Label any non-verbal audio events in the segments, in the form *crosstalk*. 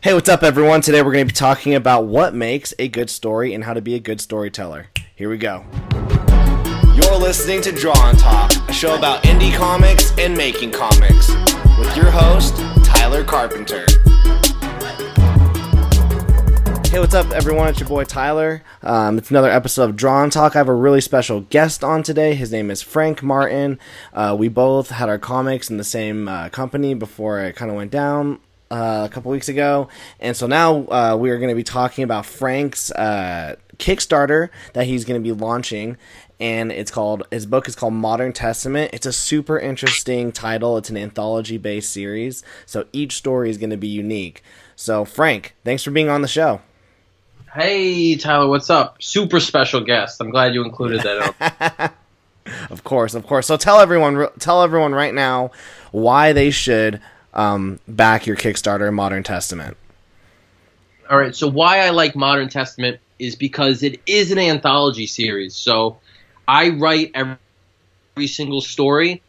Hey, what's up, everyone? Today we're going to be talking about what makes a good story and how to be a good storyteller. Here we go. You're listening to Draw and Talk, a show about indie comics and making comics, with your host, Tyler Carpenter. Hey, what's up, everyone? It's your boy Tyler. Um, it's another episode of Draw and Talk. I have a really special guest on today. His name is Frank Martin. Uh, we both had our comics in the same uh, company before it kind of went down uh, a couple weeks ago, and so now uh, we are going to be talking about Frank's uh, Kickstarter that he's going to be launching, and it's called his book is called Modern Testament. It's a super interesting title. It's an anthology based series, so each story is going to be unique. So Frank, thanks for being on the show. Hey Tyler, what's up? Super special guest. I'm glad you included that. *laughs* of course, of course. So tell everyone, tell everyone right now why they should um, back your Kickstarter Modern Testament. All right. So why I like Modern Testament is because it is an anthology series. So I write every, single story,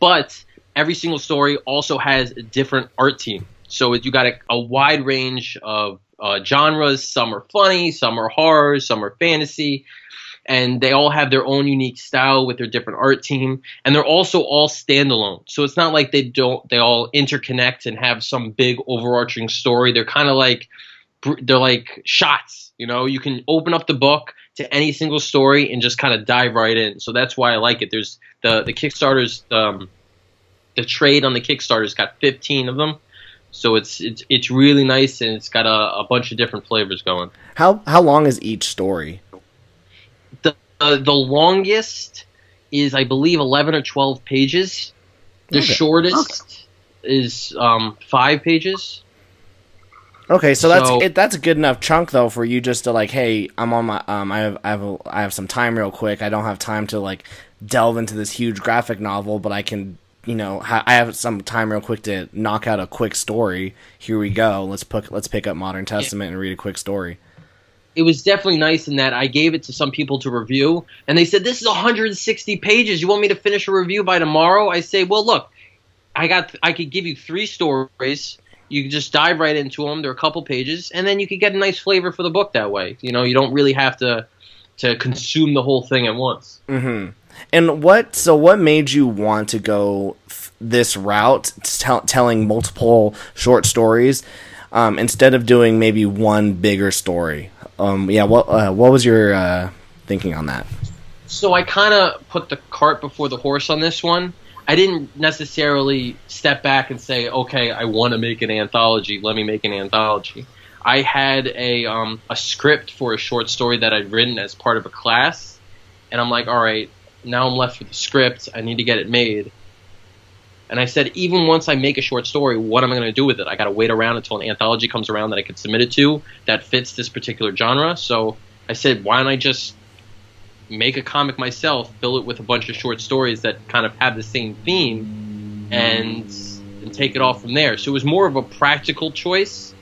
but every single story also has a different art team. So you got a, a wide range of uh, genres. Some are funny, some are horror, some are fantasy, and they all have their own unique style with their different art team and they're also all standalone. So it's not like they don't they all interconnect and have some big overarching story. They're kind of like they're like shots you know? You can open up the book to any single story and just kind of dive right in. So that's why i like it. There's the the kickstarters um, the trade on the kickstarter's got 15 of them. So it's it's it's really nice and it's got a, a bunch of different flavors going. How how long is each story uh, the longest is, I believe, 11 or 12 pages. The okay. shortest okay. is um, five pages. Okay, so that's so, it, that's a good enough chunk though for you just to like, hey, I'm on my um, I have I have a, I have some time real quick. I don't have time to like delve into this huge graphic novel, but I can, you know, ha- I have some time real quick to knock out a quick story. Here we go. Let's put let's pick up Modern Testament yeah. and read a quick story it was definitely nice in that I gave it to some people to review, and they said, "This is 160 pages. You want me to finish a review by tomorrow?" I say, "Well, look, I got I could give you three stories. You can just dive right into them. They're a couple pages, and then you could get a nice flavor for the book that way. You know, you don't really have to to consume the whole thing at once." Mm-hmm. And what? So, what made you want to go f- this route, t- telling multiple short stories? Um, instead of doing maybe one bigger story um, yeah, what uh, what was your uh, thinking on that? So I kind of put the cart before the horse on this one. I didn't necessarily step back and say, okay, I want to make an anthology. Let me make an anthology. I had a um, a script for a short story that I'd written as part of a class, and I'm like, all right, now I'm left with the script. I need to get it made. And I said, even once I make a short story, what am I going to do with it? I got to wait around until an anthology comes around that I can submit it to that fits this particular genre. So I said, why don't I just make a comic myself, fill it with a bunch of short stories that kind of have the same theme, and and take it off from there. So it was more of a practical choice,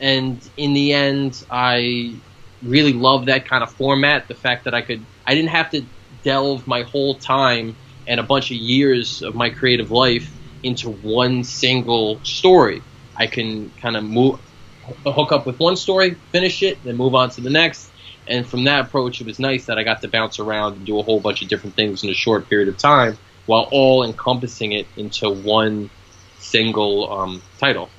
and in the end, I really love that kind of format. The fact that I could, I didn't have to delve my whole time and a bunch of years of my creative life into one single story. I can kind of move, hook up with one story, finish it, then move on to the next. And from that approach, it was nice that I got to bounce around and do a whole bunch of different things in a short period of time, while all encompassing it into one single um, title.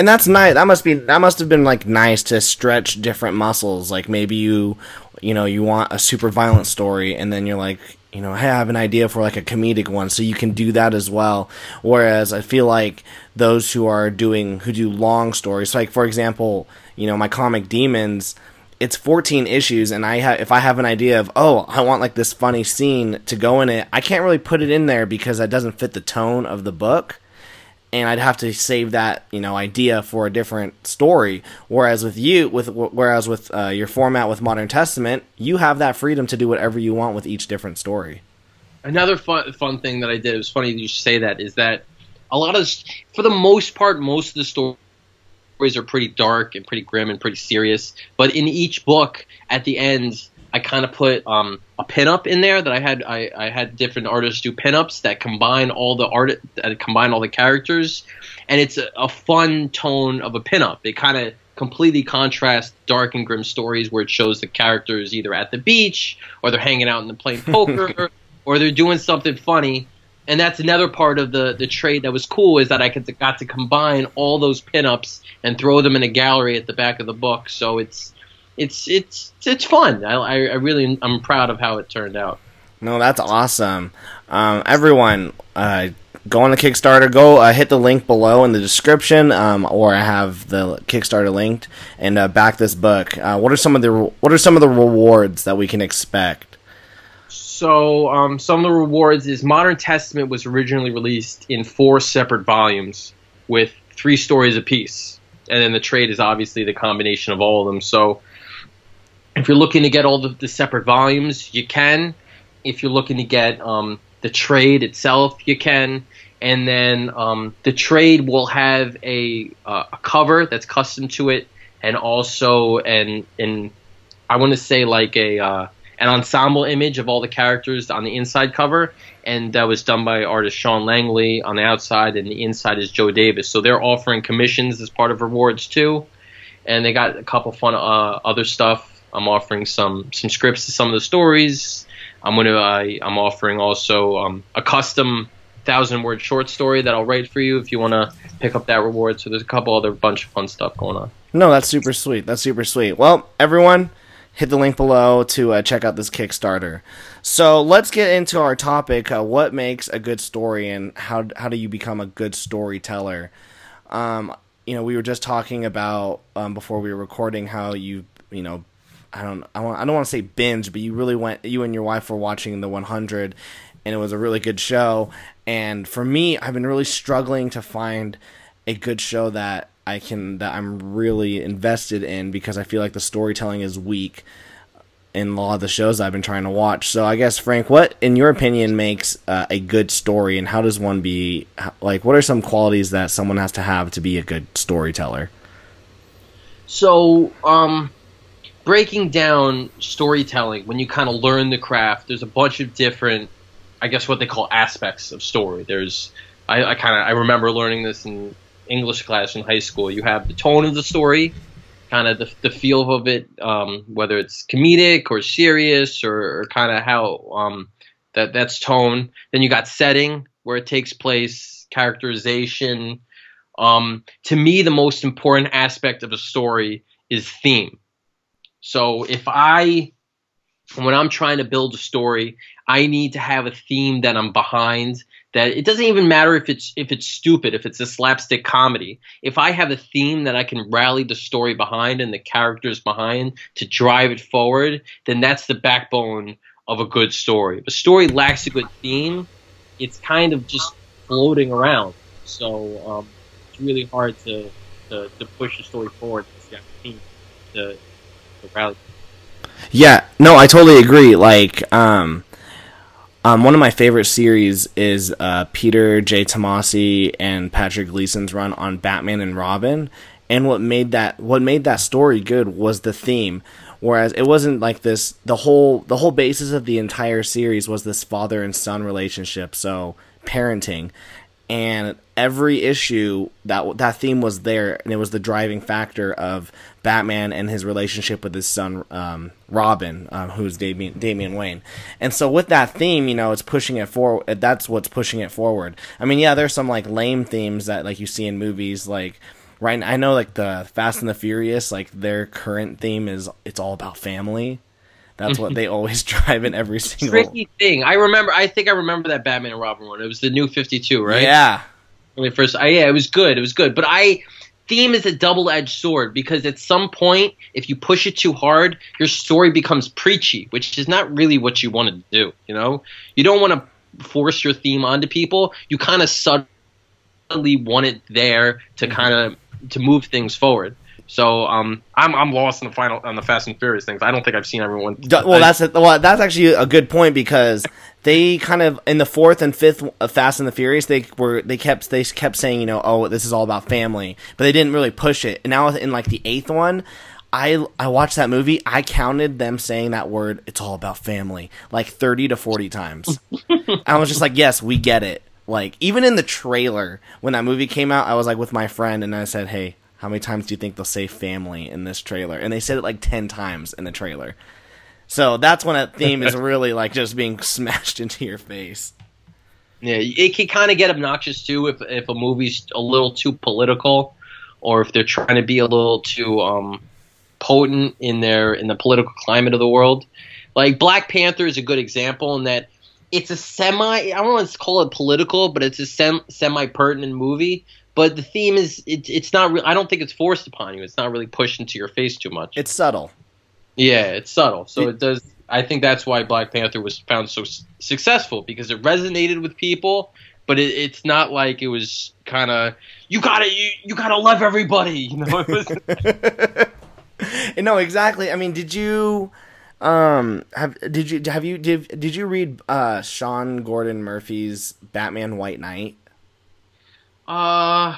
And that's nice. That must be that must have been like nice to stretch different muscles. Like maybe you, you know, you want a super violent story, and then you're like, you know, hey, I have an idea for like a comedic one, so you can do that as well. Whereas I feel like those who are doing who do long stories, like for example, you know, my comic Demons, it's 14 issues, and I have if I have an idea of oh, I want like this funny scene to go in it, I can't really put it in there because that doesn't fit the tone of the book and I'd have to save that you know idea for a different story. Whereas with you, with whereas with uh, your format with Modern Testament, you have that freedom to do whatever you want with each different story. Another fun fun thing that I did. It was funny you say that is that a lot of, for the most part, most of the stories are pretty dark and pretty grim and pretty serious. But in each book, at the end, I kind of put um, a pinup in there that I had. I, I had different artists do pinups that combine all the art, that combine all the characters, and it's a, a fun tone of a pinup. It kind of completely contrasts dark and grim stories where it shows the characters either at the beach or they're hanging out and playing *laughs* poker or they're doing something funny. And that's another part of the, the trade that was cool is that I could, got to combine all those pinups and throw them in a gallery at the back of the book. So it's it's it's it's fun. I, I really I'm proud of how it turned out. No, that's awesome. Um, everyone, uh, go on the Kickstarter. Go uh, hit the link below in the description, um, or I have the Kickstarter linked, and uh, back this book. Uh, what are some of the What are some of the rewards that we can expect? So, um, some of the rewards is Modern Testament was originally released in four separate volumes with three stories apiece, and then the trade is obviously the combination of all of them. So, if you're looking to get all the, the separate volumes, you can. If you're looking to get um, the trade itself, you can. And then um, the trade will have a, uh, a cover that's custom to it, and also an, an I want to say like a uh, an ensemble image of all the characters on the inside cover, and that was done by artist Sean Langley on the outside, and the inside is Joe Davis. So they're offering commissions as part of rewards too, and they got a couple fun uh, other stuff. I'm offering some some scripts to some of the stories. I'm gonna I, I'm offering also um, a custom thousand word short story that I'll write for you if you want to pick up that reward. So there's a couple other bunch of fun stuff going on. No, that's super sweet. That's super sweet. Well, everyone, hit the link below to uh, check out this Kickstarter. So let's get into our topic: uh, what makes a good story, and how how do you become a good storyteller? Um, you know, we were just talking about um, before we were recording how you you know I don't I, want, I don't want to say binge, but you really went you and your wife were watching the 100 and it was a really good show. And for me, I've been really struggling to find a good show that I can that I'm really invested in because I feel like the storytelling is weak in a lot of the shows I've been trying to watch. So I guess Frank, what in your opinion makes uh, a good story, and how does one be like? What are some qualities that someone has to have to be a good storyteller? So, um, breaking down storytelling when you kind of learn the craft there's a bunch of different i guess what they call aspects of story. There's i, I kind of i remember learning this in english class in high school. You have the tone of the story kind of the, the feel of it um, whether it's comedic or serious or, or kind of how um, that that's tone then you got setting where it takes place characterization. Um, to me the most important aspect of a story is theme so if I, when I'm trying to build a story, I need to have a theme that I'm behind. That it doesn't even matter if it's if it's stupid, if it's a slapstick comedy. If I have a theme that I can rally the story behind and the characters behind to drive it forward, then that's the backbone of a good story. If a story lacks a good theme, it's kind of just floating around. So um, it's really hard to, to, to push a story forward. It's got theme to, yeah, no, I totally agree. Like, um, um, one of my favorite series is uh, Peter J. Tomasi and Patrick Gleason's run on Batman and Robin, and what made that what made that story good was the theme. Whereas it wasn't like this. The whole the whole basis of the entire series was this father and son relationship. So parenting, and every issue that that theme was there, and it was the driving factor of Batman and his relationship with his son um, Robin, um, who's Damian, Damian Wayne. And so with that theme, you know, it's pushing it forward. That's what's pushing it forward. I mean, yeah, there's some like lame themes that like you see in movies, like right. I know like the Fast and the Furious, like their current theme is it's all about family that's what they always *laughs* drive in every single tricky thing. I remember. I think I remember that Batman and Robin one. It was the new Fifty Two, right? Yeah. When first, I, yeah, it was good. It was good. But I theme is a double edged sword because at some point, if you push it too hard, your story becomes preachy, which is not really what you want to do. You know, you don't want to force your theme onto people. You kind of subtly want it there to mm-hmm. kind of to move things forward. So um, I'm I'm lost in the final on the Fast and Furious things. I don't think I've seen everyone. Well, I, that's a, well, that's actually a good point because they kind of in the fourth and fifth Fast and the Furious they were they kept they kept saying you know oh this is all about family, but they didn't really push it. And now in like the eighth one, I I watched that movie. I counted them saying that word. It's all about family, like thirty to forty times. *laughs* I was just like, yes, we get it. Like even in the trailer when that movie came out, I was like with my friend and I said, hey, how many times do you think they'll say family in this trailer? And they said it like ten times in the trailer. So that's when that theme is *laughs* really like just being smashed into your face. Yeah, it can kind of get obnoxious too if if a movie's a little too political, or if they're trying to be a little too um, potent in their in the political climate of the world. Like Black Panther is a good example in that it's a semi I don't want to call it political, but it's a sem, semi pertinent movie. But the theme is it, it's not. Re- I don't think it's forced upon you. It's not really pushed into your face too much. It's subtle. Yeah, it's subtle. So it, it does. I think that's why Black Panther was found so s- successful because it resonated with people, but it, it's not like it was kind of you gotta you, you gotta love everybody. You know. *laughs* *laughs* no, exactly. I mean, did you um have did you have you did did you read uh Sean Gordon Murphy's Batman White Knight? Uh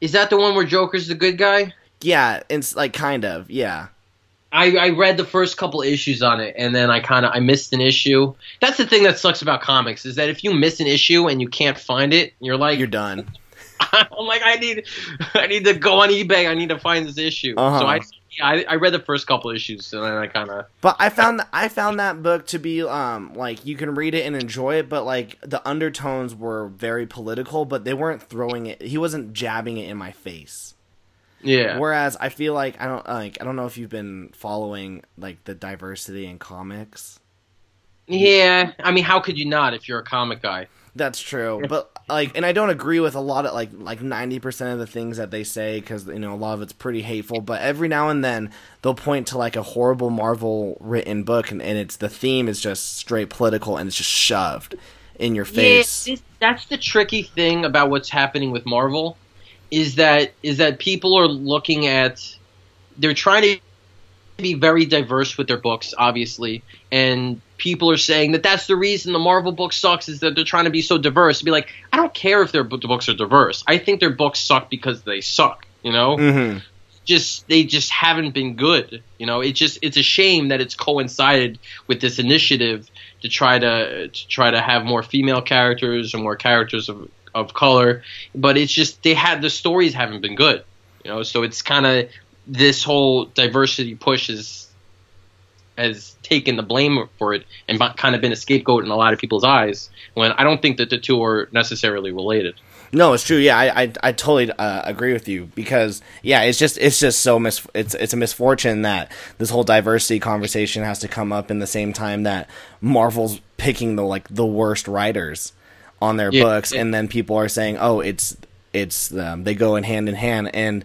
is that the one where Joker's the good guy? Yeah, it's like kind of, yeah. I, I read the first couple issues on it and then I kind of I missed an issue. That's the thing that sucks about comics is that if you miss an issue and you can't find it, you're like you're done. *laughs* I'm like I need *laughs* I need to go on eBay. I need to find this issue. Uh-huh. So I, yeah, I I read the first couple issues and then I kind of But I found I found that book to be um like you can read it and enjoy it, but like the undertones were very political, but they weren't throwing it. He wasn't jabbing it in my face. yeah. Whereas I feel like I don't like I don't know if you've been following like the diversity in comics. Yeah, I mean, how could you not if you're a comic guy? That's true, but like, and I don't agree with a lot of like like ninety percent of the things that they say because you know a lot of it's pretty hateful. But every now and then they'll point to like a horrible Marvel written book, and, and it's the theme is just straight political and it's just shoved in your face. Yeah, this, that's the tricky thing about what's happening with Marvel, is that is that people are looking at, they're trying to be very diverse with their books, obviously, and people are saying that that's the reason the Marvel book sucks is that they're trying to be so diverse. Be like, I don't care if their books are diverse. I think their books suck because they suck. You know, Mm-hmm. just they just haven't been good. You know, it just it's a shame that it's coincided with this initiative to try to to try to have more female characters and more characters of of color. But it's just they had the stories haven't been good. You know, so it's kind of this whole diversity push is has taken the blame for it and kind of been a scapegoat in a lot of people's eyes. When I don't think that the two are necessarily related. No, it's true. Yeah, I I, I totally uh, agree with you because yeah, it's just it's just so mis it's it's a misfortune that this whole diversity conversation has to come up in the same time that Marvel's picking the like the worst writers on their Yeah, books, yeah. and then people are saying, oh, it's it's um, they go in hand in hand and.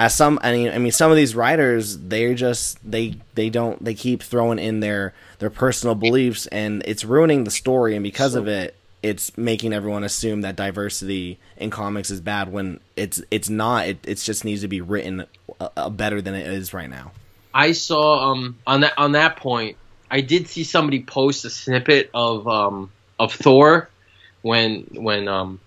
As some, I mean, I mean, some of these writers, they're just they they don't they keep throwing in their their personal beliefs, and it's ruining the story. And because of it, it's making everyone assume that diversity in comics is bad when it's it's not. It it just needs to be written uh, uh, better than it is right now. I saw um on that on that point, I did see somebody post a snippet of um of Thor when when um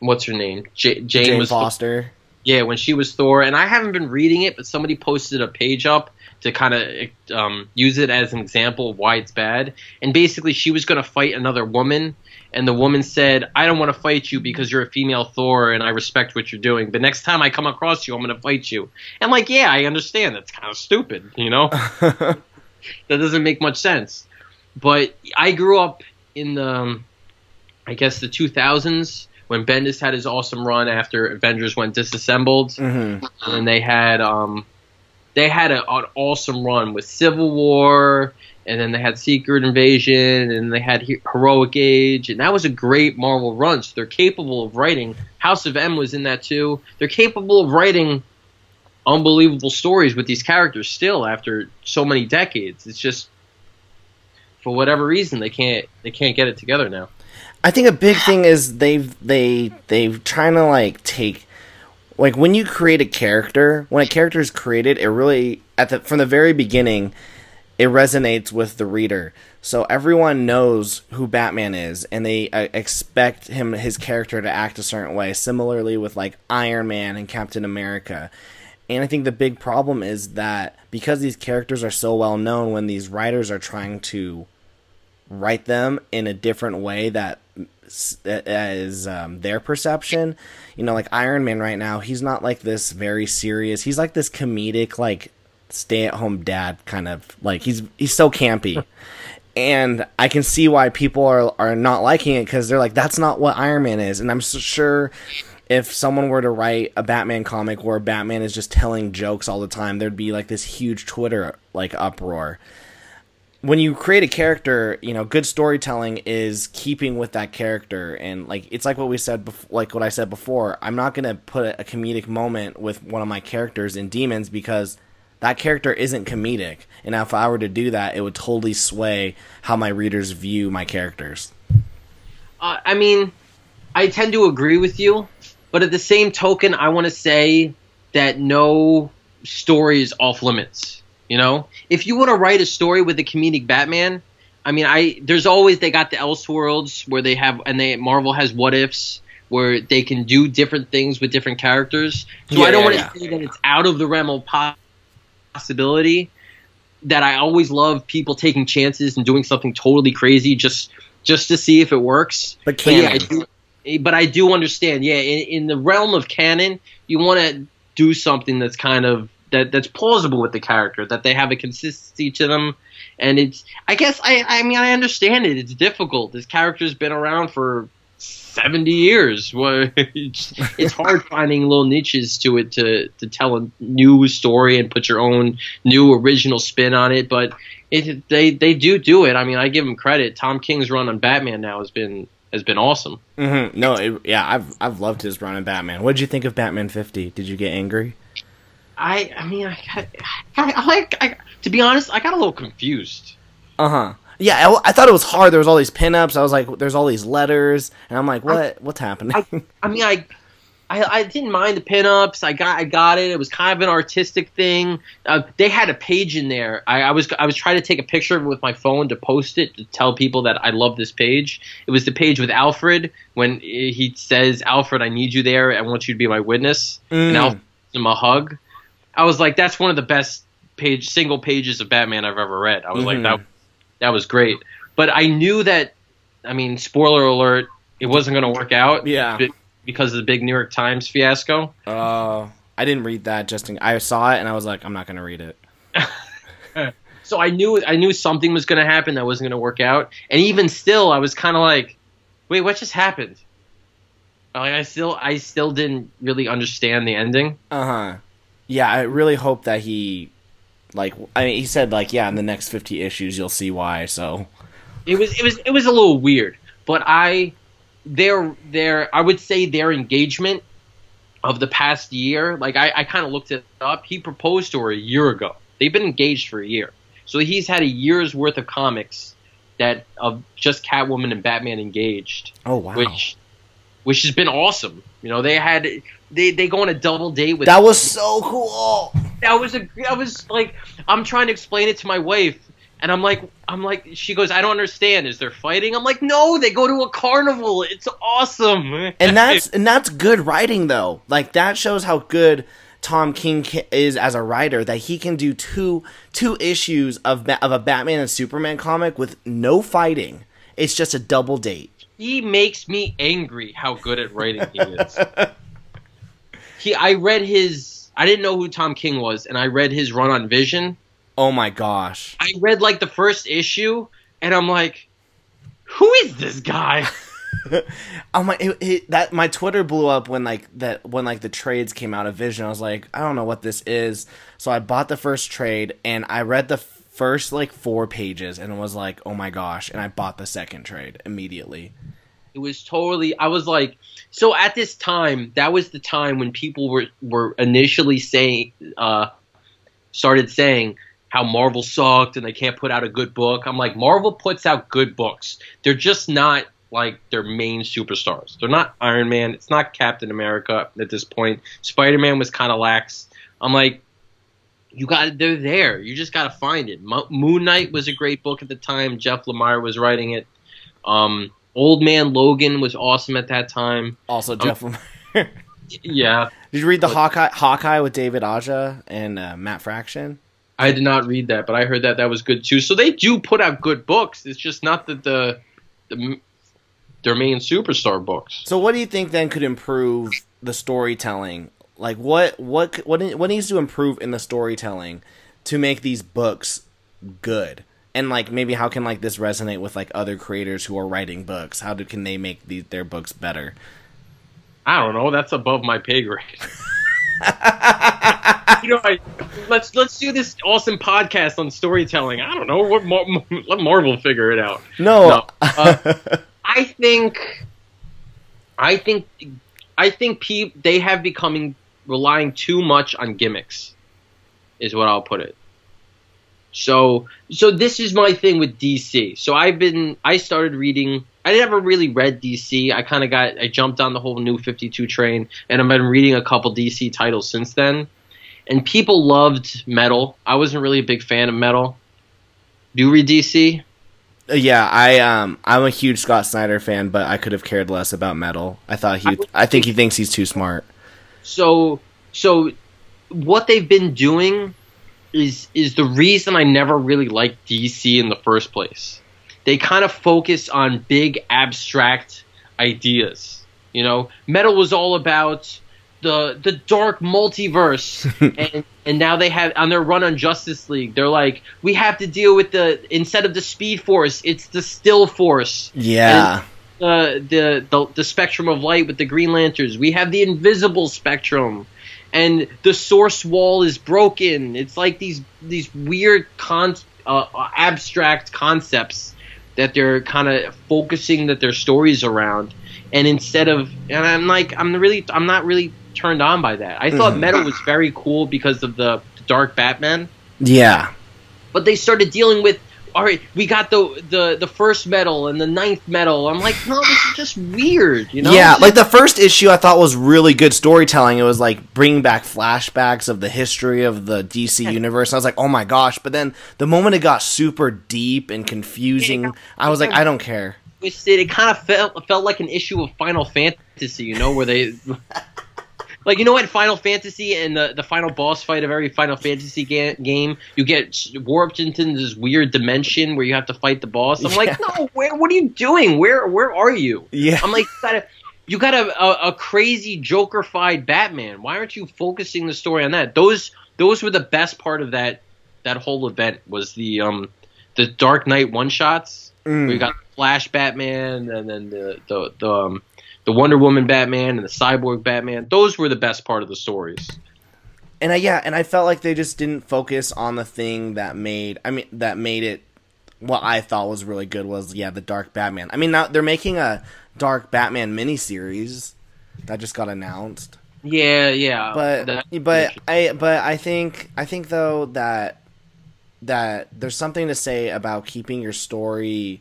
what's her name J- Jane, Jane Foster. Yeah when she was Thor and I haven't been reading it but somebody posted a page up to kind of um, use it as an example of why it's bad. And basically she was going to fight another woman and the woman said I don't want to fight you because you're a female Thor and I respect what you're doing but next time I come across you I'm going to fight you. And like yeah I understand. That's kind of stupid you know? *laughs* That doesn't make much sense. But I grew up in the, um, I guess the 2000s when Bendis had his awesome run after Avengers went disassembled, hmm and they had um, they had a, an awesome run with Civil War, and then they had Secret Invasion, and they had He- Heroic Age, and that was a great Marvel run. So they're capable of writing. House of M was in that too. They're capable of writing unbelievable stories with these characters still after so many decades. It's just for whatever reason they can't they can't get it together now. I think a big thing is they've they they've trying to like take like when you create a character, when a character is created, it really at the from the very beginning it resonates with the reader. So everyone knows who Batman is and they uh, expect him his character to act a certain way. Similarly with like Iron Man and Captain America. And I think the big problem is that because these characters are so well known, when these writers are trying to write them in a different way that is um, their perception, you know, like Iron Man right now, he's not like this very serious. He's like this comedic, like stay at home dad kind of like he's he's so campy. *laughs* and I can see why people are are not liking it because they're like, that's not what Iron Man is. And I'm sure if someone were to write a Batman comic where Batman is just telling jokes all the time, there'd be like this huge Twitter like uproar. When you create a character, you know, good storytelling is keeping with that character, and like it's like what we said, bef- like what I said before. I'm not gonna put a comedic moment with one of my characters in Demons because that character isn't comedic. And if I were to do that, it would totally sway how my readers view my characters. Uh, I mean, I tend to agree with you, but at the same token, I want to say that no story is off limits. You know, if you want to write a story with a comedic Batman, I mean, I there's always they got the Elseworlds where they have and they Marvel has what ifs where they can do different things with different characters. So yeah, I don't yeah, want to yeah. say that it's out of the realm of possibility. That I always love people taking chances and doing something totally crazy just just to see if it works. But can yeah, I do, eh, but I do understand. Yeah, in, in the realm of canon, you want to do something that's kind of that that's plausible with the character, that they have a consistency to them, and it's. I guess I. I mean, I understand it. It's difficult. This character's been around for 70 years. *laughs* it's, it's hard *laughs* finding little niches to it to, to tell a new story and put your own new original spin on it. But it, they, they do do it. I mean, I give them credit. Tom King's run on Batman now has been has been awesome. Mm-hmm. No, it, yeah, I've I've loved his run in Batman. What did you think of Batman 50? Did you get angry? I I mean, I, I, I, I to be honest, I got a little confused. Uh huh yeah, I, I, thought it was hard. There was all these pinups. I was like, "There's all these letters," and I'm like, "What? I, what's happening?" I, I mean, I, I, I didn't mind the pinups. I got, I got it. It was kind of an artistic thing. Uh, they had a page in there. I, I was, I was trying to take a picture of it with my phone to post it to tell people that I love this page. It was the page with Alfred when he says, "Alfred, I need you there. I want you to be my witness." Mm. And Alfred gives him a hug. I was like, "That's one of the best page single pages of Batman I've ever read." I was mm-hmm. like, "That." that was great. But I knew that. I mean, spoiler alert, it wasn't going to work out. Yeah. Because of the big New York Times fiasco. Uh, I didn't read that. Just in, I saw it and I was like, I'm not going to read it. *laughs* so I knew I knew something was going to happen that wasn't going to work out. And even still, I was kind of like, wait, what just happened? Like I still I still didn't really understand the ending. Uh huh. Yeah, I really hope that he like I mean, he said like yeah, in the next fifty issues you'll see why. So it was it was it was a little weird, but I their their I would say their engagement of the past year, like I, I kind of looked it up. He proposed to her a year ago. They've been engaged for a year, so he's had a year's worth of comics that of just Catwoman and Batman engaged. Oh wow! Which which has been awesome. You know, they had they they go on a double date with. That was so cool. That was a. I was like, I'm trying to explain it to my wife, and I'm like, I'm like, she goes, I don't understand. Is there fighting? I'm like, no, they go to a carnival. It's awesome. and *laughs* that's and that's good writing though. Like that shows how good. Tom King is as a writer that he can do two two issues of of a Batman and Superman comic with no fighting. It's just a double date he makes me angry how good at writing he is. he, I read his. I didn't know who Tom King was, and I read his run on Vision. Oh my gosh! I read like the first issue, and I'm like, who is this guy? *laughs* *laughs* oh my! It, it, that my Twitter blew up when like that when like the trades came out of Vision. I was like, I don't know what this is. So I bought the first trade, and I read the first like four pages and was like, oh my gosh. And I bought the second trade immediately. It was totally, I was like, so at this time, that was the time when people were, were initially saying, uh, started saying how Marvel sucked and they can't put out a good book. I'm like, Marvel puts out good books. They're just not like their main superstars. They're not Iron Man. It's not Captain America at this point. Spider Man was kind of lax. I'm like, you got they're there. You just got to find it. Mo- Moon Knight was a great book at the time. Jeff Lemire was writing it. Um, Old Man Logan was awesome at that time. Also, um, Jeff um, Lemire. *laughs* Yeah, Did you read the Hawkeye Hawkeye with David Aja and uh, Matt Fraction? I did not read that, but I heard that that was good too. So they do put out good books. It's just not that the, the their main superstar books. So what do you think then could improve the storytelling? Like what what what what needs to improve in the storytelling to make these books good? And like maybe how can like this resonate with like other creators who are writing books? How do, can they make these their books better? I don't know. That's above my pay grade. *laughs* you know, I, let's let's do this awesome podcast on storytelling. I don't know. What Mar- let Marvel figure it out. No, No, uh, *laughs* I think, I think, I think pe- they have becoming relying too much on gimmicks, is what I'll put it. So, so this is my thing with DC. So I've been, I started reading. I never really read DC. I kind of got, I jumped on the whole New Fifty Two train, and I've been reading a couple DC titles since then. And people loved Metal. I wasn't really a big fan of Metal. Do you read DC? yeah, I um I'm a huge Scott Snyder fan, but I could have cared less about metal. I thought he I think he thinks he's too smart. So so what they've been doing is is the reason I never really liked DC in the first place. They kind of focus on big abstract ideas. You know, Metal was all about the the dark multiverse *laughs* and and now they have on their run on Justice League, they're like, we have to deal with the instead of the speed force, it's the still force Yeah. Uh, the, the the spectrum of light with the Green Lanterns. We have the invisible spectrum, and the source wall is broken. It's like these these weird con uh, abstract concepts that they're kind of focusing that their stories around. And instead of, and I'm like, I'm really, I'm not really turned on by that. I thought Mhm. Metal was very cool because of the Dark Batman yeah. but they started dealing with all right we got the the the first metal and the ninth metal i'm like no this is just weird you know yeah, like the first issue I thought was really good storytelling. It was like bringing back flashbacks of the history of the DC universe. I was like, "Oh my gosh." But then the moment it got super deep and confusing, I was like, "I don't care." twisted it kind of felt felt like an issue of final fantasy you know where they *laughs* like you know what final fantasy and the, the final boss fight of every final fantasy ga- game you get warped into this weird dimension where you have to fight the boss i'm Yeah. like no where what are you doing where where are you Yeah. I'm like, you got a, you got a, a, a crazy Joker-fied Batman. Why aren't you focusing the story on that? Those those were the best part of that that whole event was the um the Dark Knight one shots. Mm. We got Flash Batman and then the the the, um, the Wonder Woman Batman and the Cyborg Batman. Those were the best part of the stories. and I, yeah, and I felt like they just didn't focus on the thing that made I mean that made it what I thought was really good was yeah the Dark Batman. I mean now they're making a Dark Batman miniseries that just got announced. Yeah, yeah. But That- but I but I think I think though that that there's something to say about keeping your story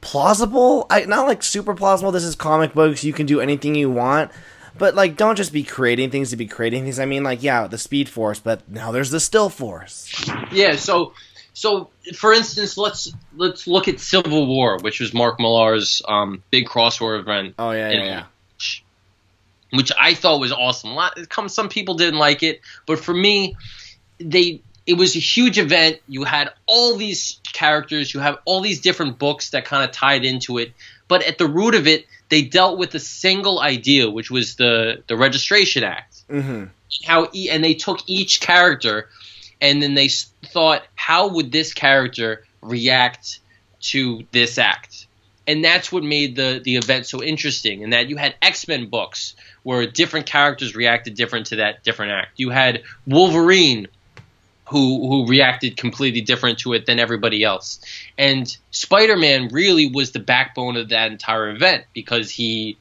plausible. I not like super plausible. This is comic books. You can do anything you want. But like, don't just be creating things to be creating things. I mean, like, yeah, the Speed Force, but now there's the Still Force. Yeah, so so for instance, let's let's look at Civil War, which was Mark Millar's um, big crossover event, Oh yeah, yeah, yeah. which I thought was awesome. A lot, come some people didn't like it, but for me, they it was a huge event. You had all these characters, you have all these different books that kind of tied into it, but at the root of it, they dealt with a single idea, which was the the Registration Act. Mm-hmm. how e- and they took each character and then they thought how would this character react to this act? And that's what made the the event so interesting and that you had x-men books where different characters reacted different to that different act. You had wolverine who who reacted completely different to it than everybody else. And spider-man really was the backbone of that entire event because he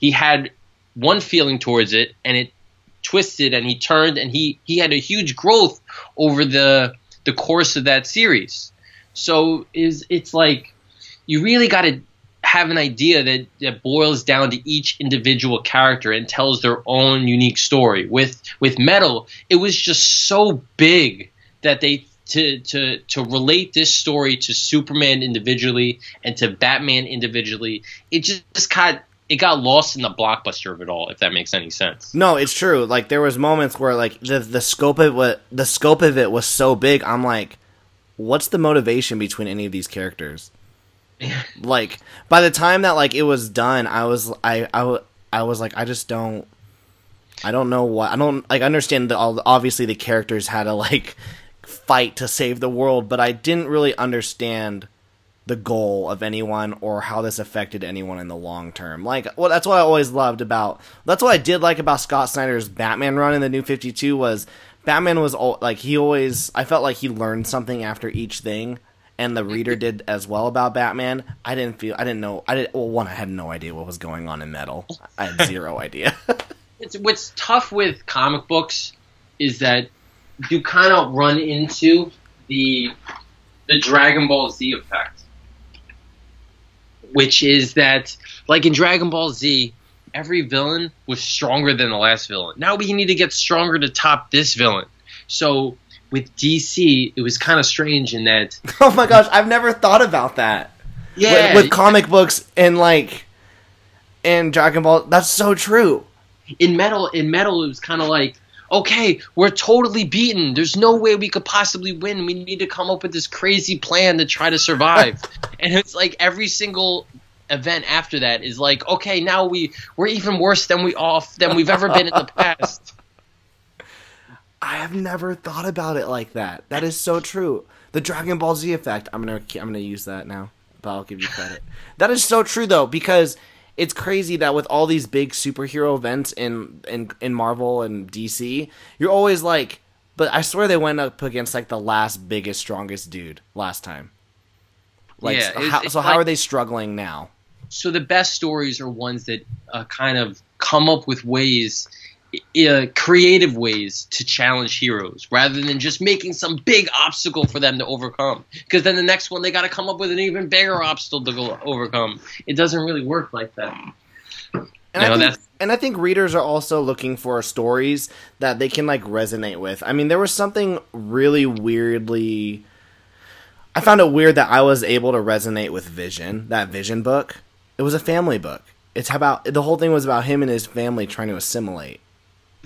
he had one feeling towards it and it twisted and he turned and he he had a huge growth over the the course of that series. So is it's like you really got to have an idea that, that boils down to each individual character and tells their own unique story. With with metal it was just so big that they to to to relate this story to superman individually and to batman individually it just got it got lost in the blockbuster of it all. If that makes any sense. No, it's true. Like there was moments where like the the scope of what the scope of it was so big. I'm like, what's the motivation between any of these characters? *laughs* like by the time that like it was done, I was I I, I was like I just don't I don't know what I don't like understand that all obviously the characters had to like fight to save the world, but I didn't really understand the goal of anyone or how this affected anyone in the long term. Like, well, that's what I always loved about. That's what I did like about Scott Snyder's Batman run in the New Fifty Two was Batman was al- like he always. I felt like he learned something after each thing, and the reader did as well about Batman. I didn't feel. I didn't know. I didn't. Well, one, I had no idea what was going on in Metal. I had zero idea. *laughs* it's what's tough with comic books is that you kind of run into the the Dragon Ball Z effect, which is that like in Dragon Ball Z, every villain was stronger than the last villain. Now we need to get stronger to top this villain. So with DC, it was kind of strange in that *laughs* oh my gosh, I've never thought about that. yeah, with, with comic books and like and Dragon Ball. That's so true. in metal in metal it was kind of like okay we're totally beaten there's no way we could possibly win we need to come up with this crazy plan to try to survive *laughs* and it's like every single event after that is like okay now we we're even worse than we off than we've ever been in the *laughs* past I have never thought about it like that. That is so true. The Dragon Ball Z effect. I'm gonna I'm gonna use that now, but I'll give you credit. *laughs* that is so true though, because it's crazy that with all these big superhero events in in in Marvel and DC, you're always like, but I swear they went up against like the last biggest strongest dude last time. Like, Yeah, so it's- how, it's so how like- are they struggling now? so the best stories are ones that uh, kind of come up with ways uh, creative ways to challenge heroes rather than just making some big obstacle for them to overcome because then the next one they got to come up with an even bigger obstacle to go overcome it doesn't really work like that And, No, I think, and I think readers are also looking for stories that they can like resonate with. I mean, there was something really weirdly. I found it weird that I was able to resonate with Vision, that Vision book. It was a family book. It's about the whole thing was about him and his family trying to assimilate.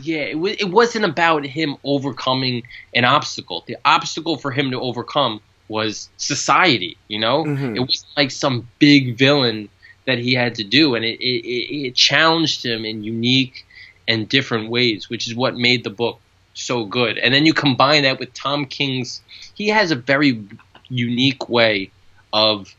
Yeah it, w- it wasn't about him overcoming an obstacle. The obstacle for him to overcome was society you know? Mhm. it wasn't like some big villain that he had to do and it, it, it, it challenged him in unique and different ways which is what made the book so good. And then you combine that with tom king's he has a very unique way of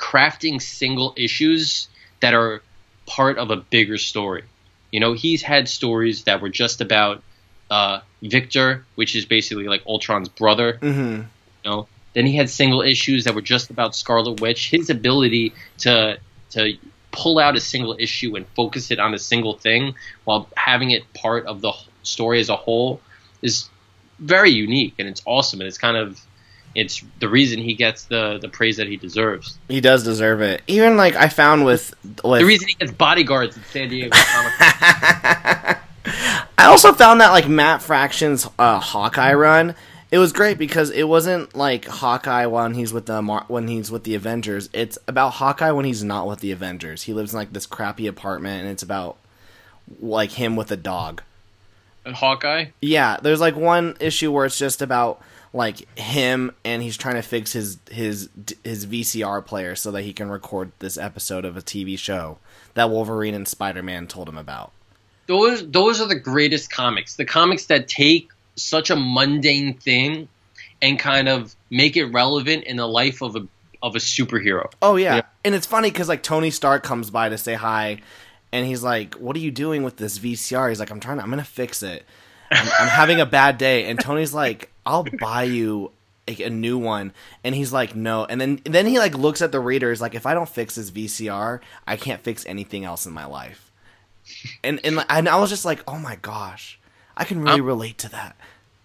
crafting single issues that are part of a bigger story you know, he's had stories that were just about uh, Victor, which is basically like Ultron's brother. Mm-hmm. You know, then he had single issues that were just about Scarlet Witch. His ability to to pull out a single issue and focus it on a single thing while having it part of the story as a whole is very unique and it's awesome and it's kind of it's the reason he gets the the praise that he deserves. He does deserve it. Even like I found with with The reason he gets bodyguards in San Diego *laughs* I also found that like Matt Fraction's uh, Hawkeye run, it was great because it wasn't like Hawkeye when he's with the Mar- when he's with the Avengers. It's about Hawkeye when he's not with the Avengers. He lives in like this crappy apartment, and it's about like him with a dog. And Hawkeye. Yeah, there's like one issue where it's just about like him and he's trying to fix his his his VCR player so that he can record this episode of a TV show that Wolverine and Spider-Man told him about. those those are the greatest comics. The comics that take such a mundane thing and kind of make it relevant in the life of a of a superhero. Oh yeah, Yeah. and it's funny because like Tony Stark comes by to say hi, and he's like, "What are you doing with this VCR?" He's like, "I'm trying. To, I'm gonna fix it. I'm, I'm having a bad day." And Tony's like, "I'll buy you." like, A new one, and he's like, no, and then then he like looks at the readers like, if I don't fix this VCR, I can't fix anything else in my life, and and and I was just like, oh my gosh, I can really I'm- relate to that.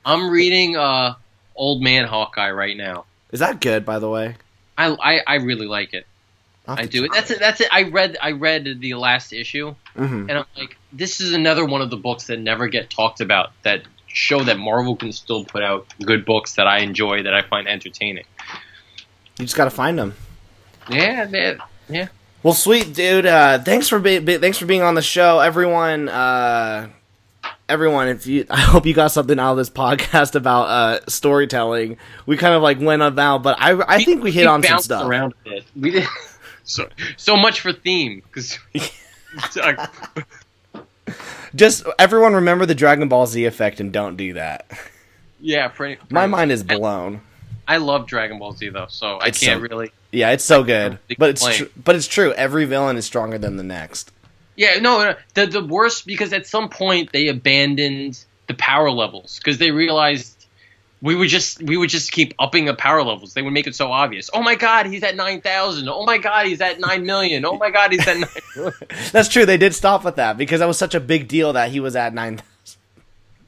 I'm reading uh Old Man Hawkeye right now. Is that good, by the way? I I, I really like it. I do it. That's it. That's it. I read I read the last issue Mhm. and I'm like, this is another one of the books that never get talked about that show that Marvel can still put out good books that I enjoy that I find entertaining. You just gotta find them. Yeah, man. Yeah. Well, sweet dude. Uh, thanks for be- thanks for being on the show, everyone. Uh, everyone, if you, *laughs* I hope you got something out of this podcast about uh, storytelling. We kind of like went about, but I I think we hit on some stuff. around a bit. We did *laughs* so so much for theme because *laughs* Just everyone remember the Dragon Ball Z effect and don't do that. yeah, pretty, pretty My mind is blown. I love Dragon Ball Z though, so I It's can't so- really. Yeah, it's so good, but it's tr- but it's true. Every villain is stronger than the next. Yeah, no, no, the the worst because at some point they abandoned the power levels because they realized we would just we would just keep upping the power levels. They would make it so obvious. Oh my god, he's at nine thousand. Oh my god, he's at nine million. Oh my god, he's at nine. *laughs* That's true. They did stop with that because that was such a big deal that he was at nine.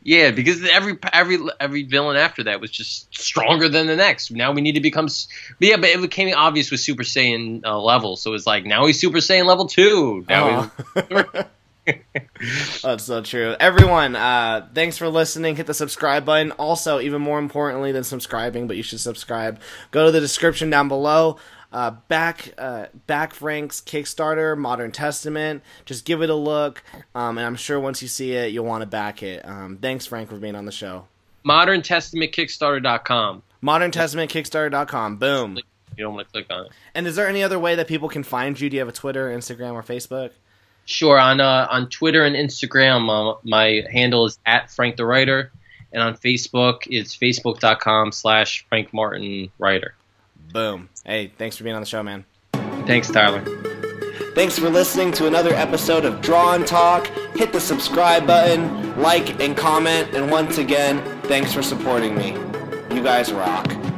yeah, because every every every villain after that was just stronger than the next. Now we need to become. But yeah, but it became obvious with Super Saiyan uh, level. So it's like now he's Super Saiyan level two. Now he's, *laughs* *laughs* That's so true. Everyone, uh, thanks for listening. Hit the subscribe button. Also, even more importantly than subscribing, but you should subscribe. Go to the description down below. Uh, back, uh, back Frank's Kickstarter, Modern Testament. Just give it a look, um, and I'm sure once you see it, you'll want to back it. Um, thanks, Frank, for being on the show. Modern Testament Kickstarter.com. Modern Testament Kickstarter.com. Boom. You don't want to click on it. And is there any other way that people can find you? Do you have a Twitter, Instagram, or Facebook? Sure. On uh, on Twitter and Instagram, uh, my handle is at Frank the Writer, and on Facebook, it's facebook.com slash Frank Martin Writer. Boom. Hey, thanks for being on the show, man. Thanks, Tyler. Thanks for listening to another episode of Draw and Talk. Hit the subscribe button, like and comment, and once again, thanks for supporting me. You guys rock.